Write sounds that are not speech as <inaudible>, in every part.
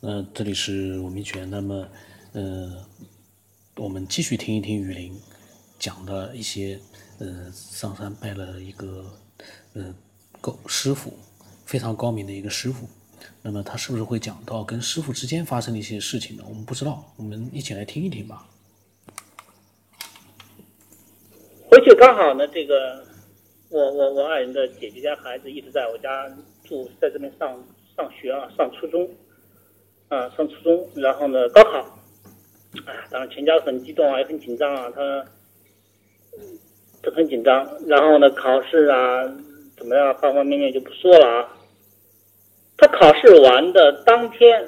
呃，这里是吴明全。那么，呃，我们继续听一听雨林讲的一些，呃，上山拜了一个，呃，高师傅，非常高明的一个师傅。那么他是不是会讲到跟师傅之间发生的一些事情呢？我们不知道，我们一起来听一听吧。回去刚好呢，这个我我我爱人的姐姐家孩子一直在我家住，在这边上上学啊，上初中。啊，上初中，然后呢，高考，哎，当然全家很激动啊，也很紧张啊，他都很紧张。然后呢，考试啊，怎么样，方方面面就不说了啊。他考试完的当天，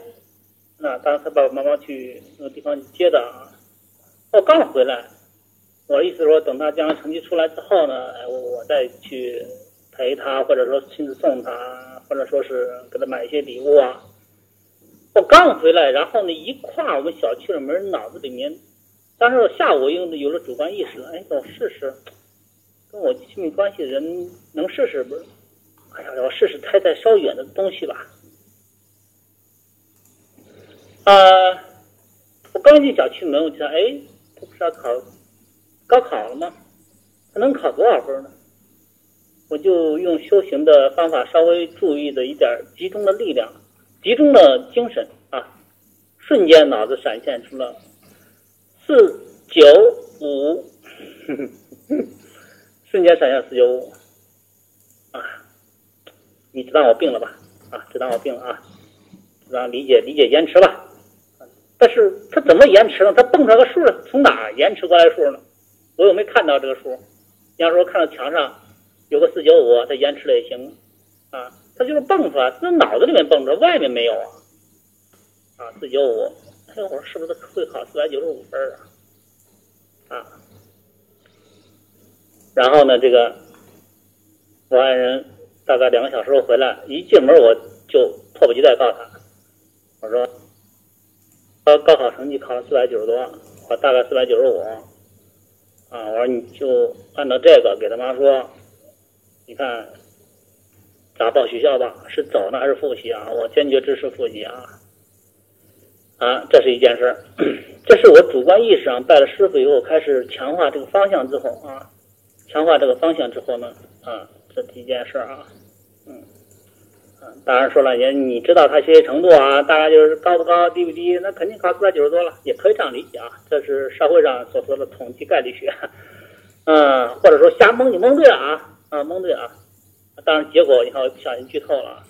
那当时他爸爸妈妈去那个地方接的啊，我刚回来，我意思说，等他将来成绩出来之后呢，我我再去陪他，或者说亲自送他，或者说是给他买一些礼物啊。我刚回来，然后呢，一跨我们小区的门，脑子里面，当时下午又有了主观意识了，哎，我试试，跟我亲密关系的人能试试不？哎呀，我试试猜猜稍远的东西吧。啊，我刚进小区门，我就想，哎，他不是要考高考了吗？他能考多少分呢？我就用修行的方法，稍微注意的一点，集中的力量。集中了精神啊，瞬间脑子闪现出了四九五，<laughs> 瞬间闪现四九五啊！你知道我病了吧？啊，知道我病了啊！让理解理解延迟吧。但是他怎么延迟呢？他蹦出来个数从哪延迟过来数呢？我又没看到这个数。你要说看到墙上有个四九五，他延迟了也行啊。他就是蹦出来，是脑子里面蹦出来，外面没有啊。啊，四九五，哎，我说是不是会考四百九十五分啊？啊，然后呢，这个我爱人大概两个小时后回来，一进门我就迫不及待告诉他，我说高高考成绩考了四百九十多，我大概四百九十五。啊，我说你就按照这个给他妈说，你看。打爆学校吧，是走呢还是复习啊？我坚决支持复习啊！啊，这是一件事儿，<clears throat> 这是我主观意识上拜了师傅以后开始强化这个方向之后啊，强化这个方向之后呢，啊，这第一件事啊，嗯，啊，当然说了，也你知道他学习程度啊，大概就是高不高，低不低，那肯定考四百九十多了，也可以这样理解啊，这是社会上所说的统计概率学，<laughs> 嗯，或者说瞎蒙你蒙对了啊，啊，蒙对啊。当然，结果你看，我不小心剧透了，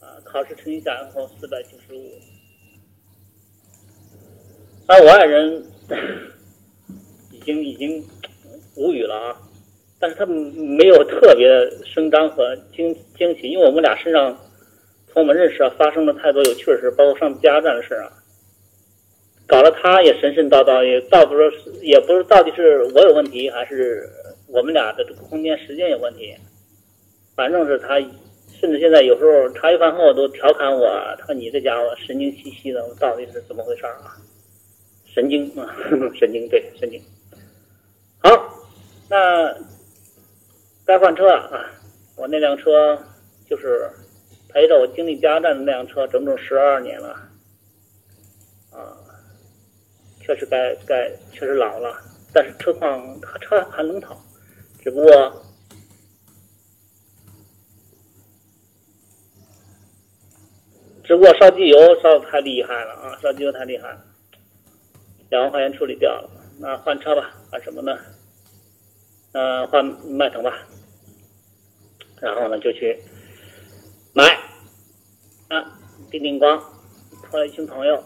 啊，考试成绩下来后四百九十五，啊，我爱人已经已经无语了啊，但是他没有特别的声张和惊惊喜，因为我们俩身上从我们认识啊发生了太多有趣的事，包括上加油站的事啊，搞得他也神神叨叨，也倒不说，也不是到底是我有问题，还是我们俩的这个空间时间有问题。反正是他，甚至现在有时候茶余饭后都调侃我，他说你这家伙神经兮兮的，到底是怎么回事啊？神经啊，<laughs> 神经对神经。好，那该换车了啊！我那辆车就是陪着我经历加油站的那辆车，整整十二年了，啊，确实该该确实老了，但是车况车还能跑，只不过。只不过烧机油烧的太厉害了啊！烧机油太厉害了，两万块钱处理掉了。那换车吧，换什么呢？嗯，换迈腾吧。然后呢，就去买啊，叮叮咣，托了一群朋友，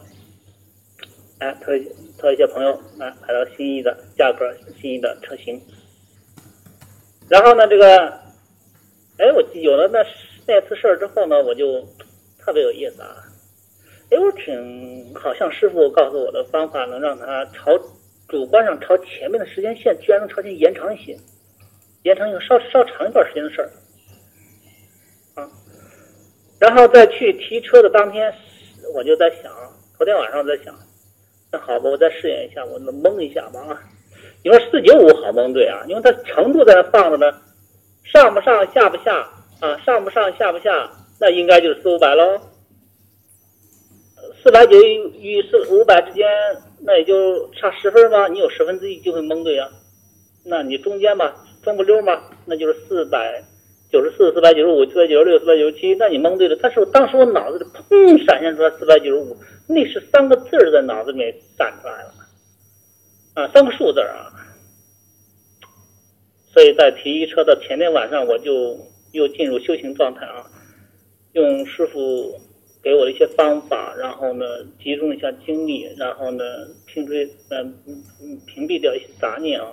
哎，托托一些朋友，来买到心仪的价格、心仪的车型。然后呢，这个，哎，我有了那那次事儿之后呢，我就。特别有意思啊！哎，我挺好像师傅告诉我的方法，能让他朝主观上朝前面的时间线，居然能朝前延长一些，延长一个稍稍长一段时间的事儿啊。然后再去提车的当天，我就在想，昨天晚上我在想，那好吧，我再试验一下，我能蒙一下吧啊？你说四九五好蒙对啊？因为它程度在那放着呢，上不上下不下啊？上不上下不下？那应该就是四五百喽，四百九与四五百之间，那也就差十分吗？你有十分之一就会蒙对啊。那你中间吧，中不溜嘛，那就是四百九十四、四百九十五、四百九十六、四百九十七，那你蒙对了。但是我当时我脑子里砰闪现出来四百九十五，那是三个字儿在脑子里面闪出来了，啊，三个数字啊。所以在提车的前天晚上，我就又进入修行状态啊，用师傅给我的一些方法，然后呢，集中一下精力，然后呢，屏蔽嗯嗯屏蔽掉一些杂念啊。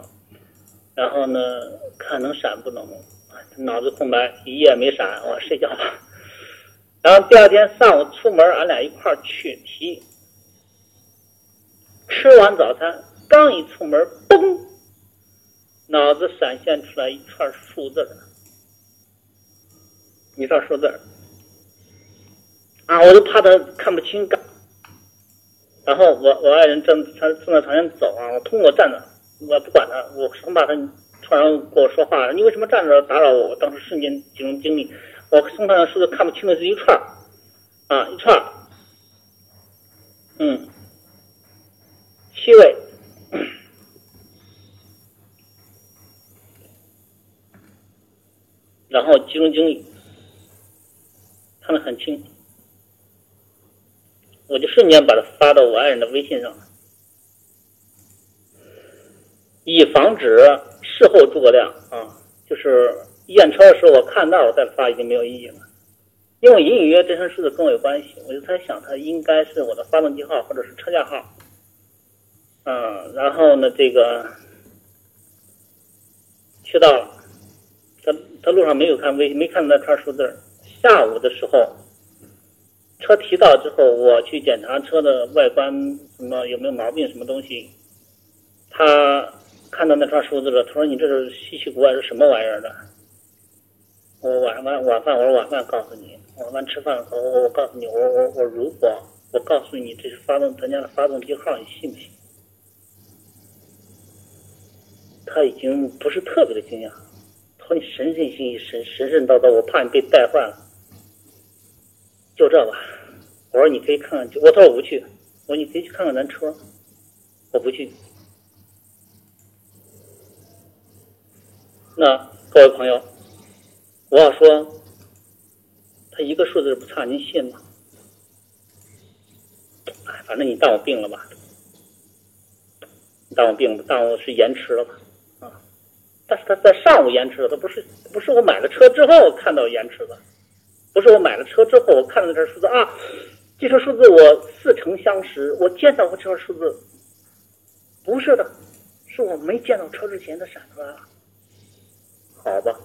然后呢，看能闪不能，脑子空白，一夜没闪，我睡觉吧。然后第二天上午出门，俺俩一块儿去提。吃完早餐，刚一出门，嘣，脑子闪现出来一串数字一串数字啊，我都怕他看不清。然后我我爱人正他正在朝前走啊，我通过站着。我不管他，我生怕他突然跟我说话。你为什么站着打扰我？我当时瞬间集中精力，我生怕他数字看不清的是一串啊，一串嗯，七位，然后集中精力，看得很清，瞬间把它发到我爱人的微信上了。以防止事后诸葛亮啊，就是验车的时候我看到我再发已经没有意义了，因为隐隐约这串数字跟我有关系，我就猜想它应该是我的发动机号或者是车架号，嗯，然后呢这个去到了，他他路上没有看微没看到那串数字，下午的时候车提到之后，我去检查车的外观什么有没有毛病什么东西，他。看到那串数字了，他说：“你这是稀奇古怪，是什么玩意儿的？”我晚晚晚饭，我说晚饭告诉你，晚饭吃饭的时候，我我告诉你，我我我如果我告诉你这是发动咱家的发动机号，你信不信？他已经不是特别的惊讶，他说：“你神神兮兮、神神神叨叨，我怕你被带坏了。”就这吧，我说你可以看看，我他说我不去，我说你可以去看看咱车，我不去。那各位朋友，我要说，他一个数字不差，您信吗？哎，反正你当我病了吧，当我病，当我是延迟了吧，啊！但是他在上午延迟了，他不是不是我买了车之后看到延迟的，不是我买了车之后我看到这数字啊，这串数字我似曾相识，我见到过这串数字，不是的，是我没见到车之前它闪出来了。好吧，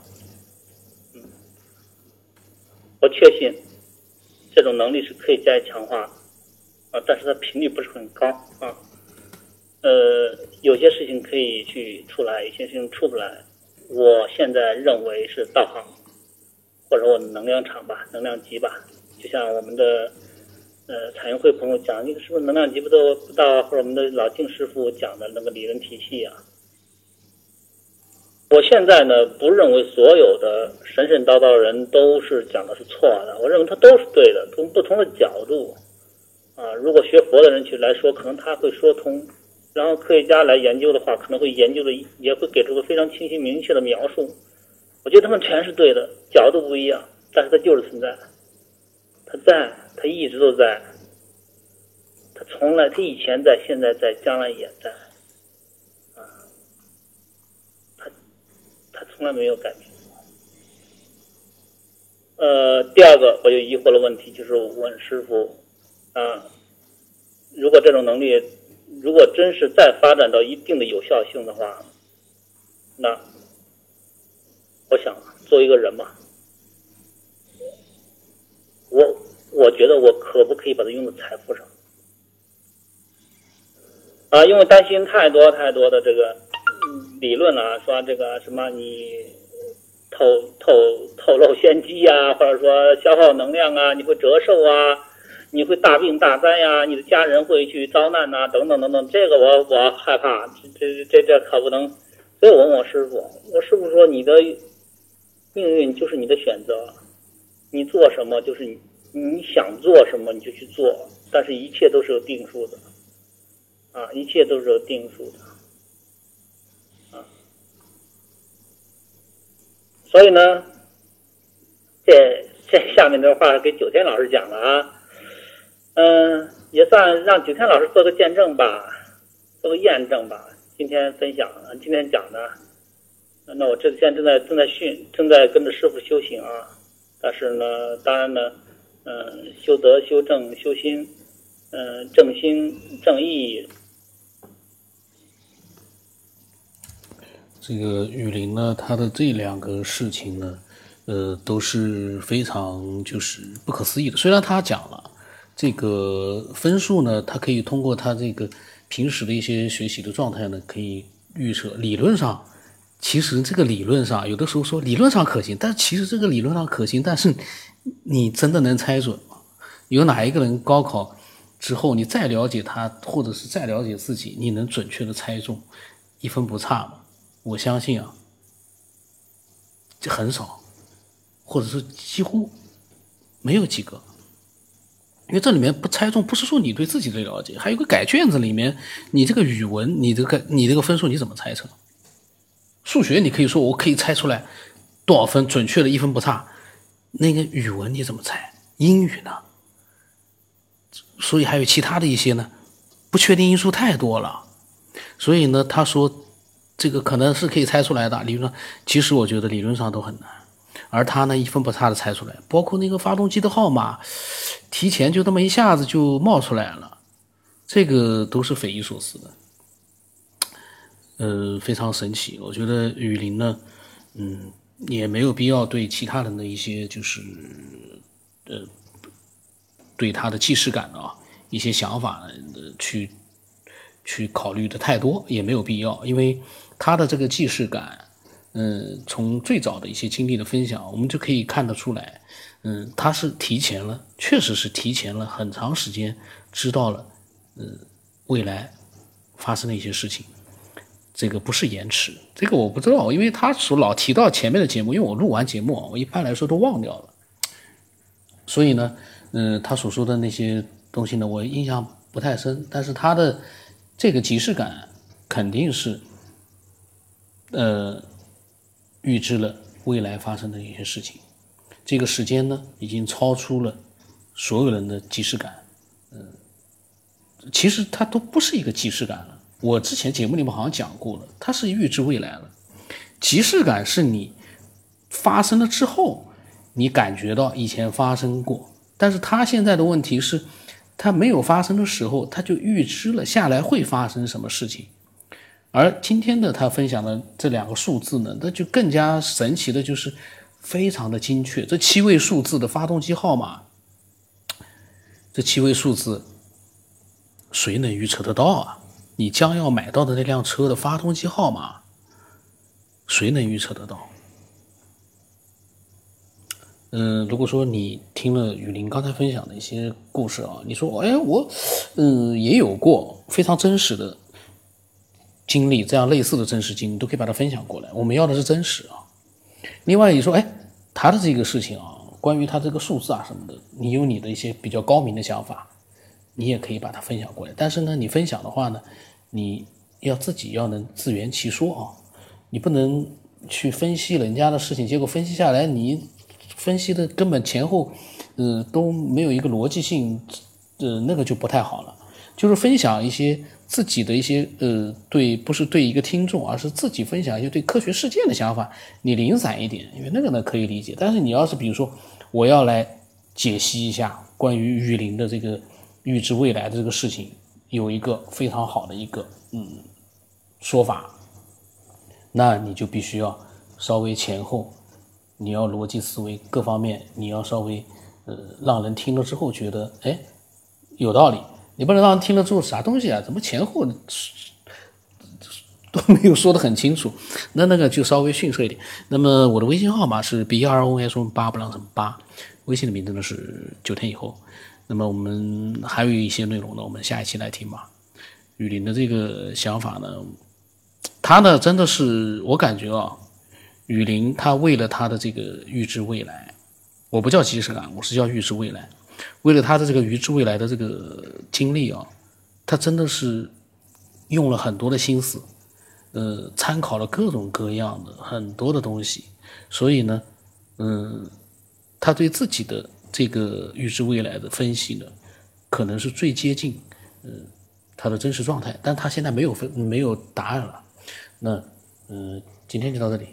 嗯，我确信这种能力是可以加以强化啊，但是它频率不是很高啊。呃，有些事情可以去出来，有些事情出不来。我现在认为是道行，或者我能量场吧，能量级吧。就像我们的呃彩云会朋友讲，那个是不是能量级不都不到？或者我们的老静师傅讲的那个理论体系啊？我现在呢，不认为所有的神神叨叨的人都是讲的是错的，我认为他都是对的，从不同的角度，啊，如果学佛的人去来说，可能他会说通，然后科学家来研究的话，可能会研究的也会给出个非常清晰明确的描述。我觉得他们全是对的，角度不一样，但是它就是存在，它在，它一直都在，它从来，它以前在，现在在，将来也在。从来没有改变。呃，第二个我就疑惑的问题就是问师傅啊，如果这种能力，如果真是再发展到一定的有效性的话，那我想做一个人嘛，我我觉得我可不可以把它用在财富上？啊，因为担心太多太多的这个。理论啊，说这个什么你透透透露先机呀，或者说消耗能量啊，你会折寿啊，你会大病大灾呀，你的家人会去遭难呐，等等等等，这个我我害怕，这这这可不能。所以我问我师傅，我师傅说你的命运就是你的选择，你做什么就是你你想做什么你就去做，但是一切都是有定数的，啊，一切都是有定数的，啊，所以呢，这这下面的话给九天老师讲了啊，嗯，也算让九天老师做个见证吧，做个验证吧。今天分享，今天讲的，那我这现在正在正在训，正在跟着师傅修行啊。但是呢，当然呢，嗯，修德、修正、修心，嗯，正心正义。这个雨林呢，他的这两个事情呢，呃，都是非常就是不可思议的。虽然他讲了这个分数呢，他可以通过他这个平时的一些学习的状态呢，可以预测。理论上，其实这个理论上有的时候说理论上可行，但其实这个理论上可行，但是 <laughs> 你真的能猜准吗？有哪一个人高考之后，你再了解他，或者是再了解自己，你能准确的猜中一分不差吗？我相信啊，这很少，或者是几乎没有几个，因为这里面不猜中，不是说你对自己的了解，还有个改卷子里面，你这个语文，你这个你这个分数你怎么猜测？数学你可以说我可以猜出来多少分，准确的一分不差，那个语文你怎么猜？英语呢？所以还有其他的一些呢，不确定因素太多了，所以呢，他说。这个可能是可以猜出来的，理论上，其实我觉得理论上都很难，而他呢一分不差的猜出来，包括那个发动机的号码，提前就这么一下子就冒出来了，这个都是匪夷所思的，呃，非常神奇。我觉得雨林呢，嗯，也没有必要对其他人的一些就是，呃，对他的既视感啊一些想法去去考虑的太多，也没有必要，因为。他的这个既视感，嗯，从最早的一些经历的分享，我们就可以看得出来，嗯，他是提前了，确实是提前了很长时间知道了，嗯，未来发生的一些事情，这个不是延迟，这个我不知道，因为他所老提到前面的节目，因为我录完节目，我一般来说都忘掉了，所以呢，嗯，他所说的那些东西呢，我印象不太深，但是他的这个即视感肯定是。呃，预知了未来发生的一些事情，这个时间呢，已经超出了所有人的即视感。嗯，其实它都不是一个即视感了。我之前节目里面好像讲过了，它是预知未来了。即视感是你发生了之后，你感觉到以前发生过，但是它现在的问题是，它没有发生的时候，它就预知了下来会发生什么事情。而今天的他分享的这两个数字呢，那就更加神奇的，就是非常的精确。这七位数字的发动机号码，这七位数字，谁能预测得到啊？你将要买到的那辆车的发动机号码，谁能预测得到？嗯，如果说你听了雨林刚才分享的一些故事啊，你说，哎，我，嗯，也有过非常真实的。经历这样类似的真实经历，都可以把它分享过来。我们要的是真实啊。另外，你说，哎，他的这个事情啊，关于他这个数字啊什么的，你有你的一些比较高明的想法，你也可以把它分享过来。但是呢，你分享的话呢，你要自己要能自圆其说啊，你不能去分析人家的事情，结果分析下来，你分析的根本前后，呃，都没有一个逻辑性，呃，那个就不太好了。就是分享一些。自己的一些呃，对，不是对一个听众，而是自己分享一些对科学事件的想法，你零散一点，因为那个呢可以理解。但是你要是比如说，我要来解析一下关于雨林的这个预知未来的这个事情，有一个非常好的一个嗯说法，那你就必须要稍微前后，你要逻辑思维各方面，你要稍微呃让人听了之后觉得哎有道理。你不能让人听了之后啥东西啊？怎么前后都没有说得很清楚？那那个就稍微逊色一点。那么我的微信号码是 b r o s 八不让什么八，微信的名字呢是九天以后。那么我们还有一些内容呢，我们下一期来听吧。雨林的这个想法呢，他呢真的是我感觉啊，雨林他为了他的这个预知未来，我不叫即视感，我是叫预知未来。为了他的这个预知未来的这个经历啊，他真的是用了很多的心思，呃，参考了各种各样的很多的东西，所以呢，嗯，他对自己的这个预知未来的分析呢，可能是最接近嗯他的真实状态，但他现在没有分没有答案了，那嗯，今天就到这里。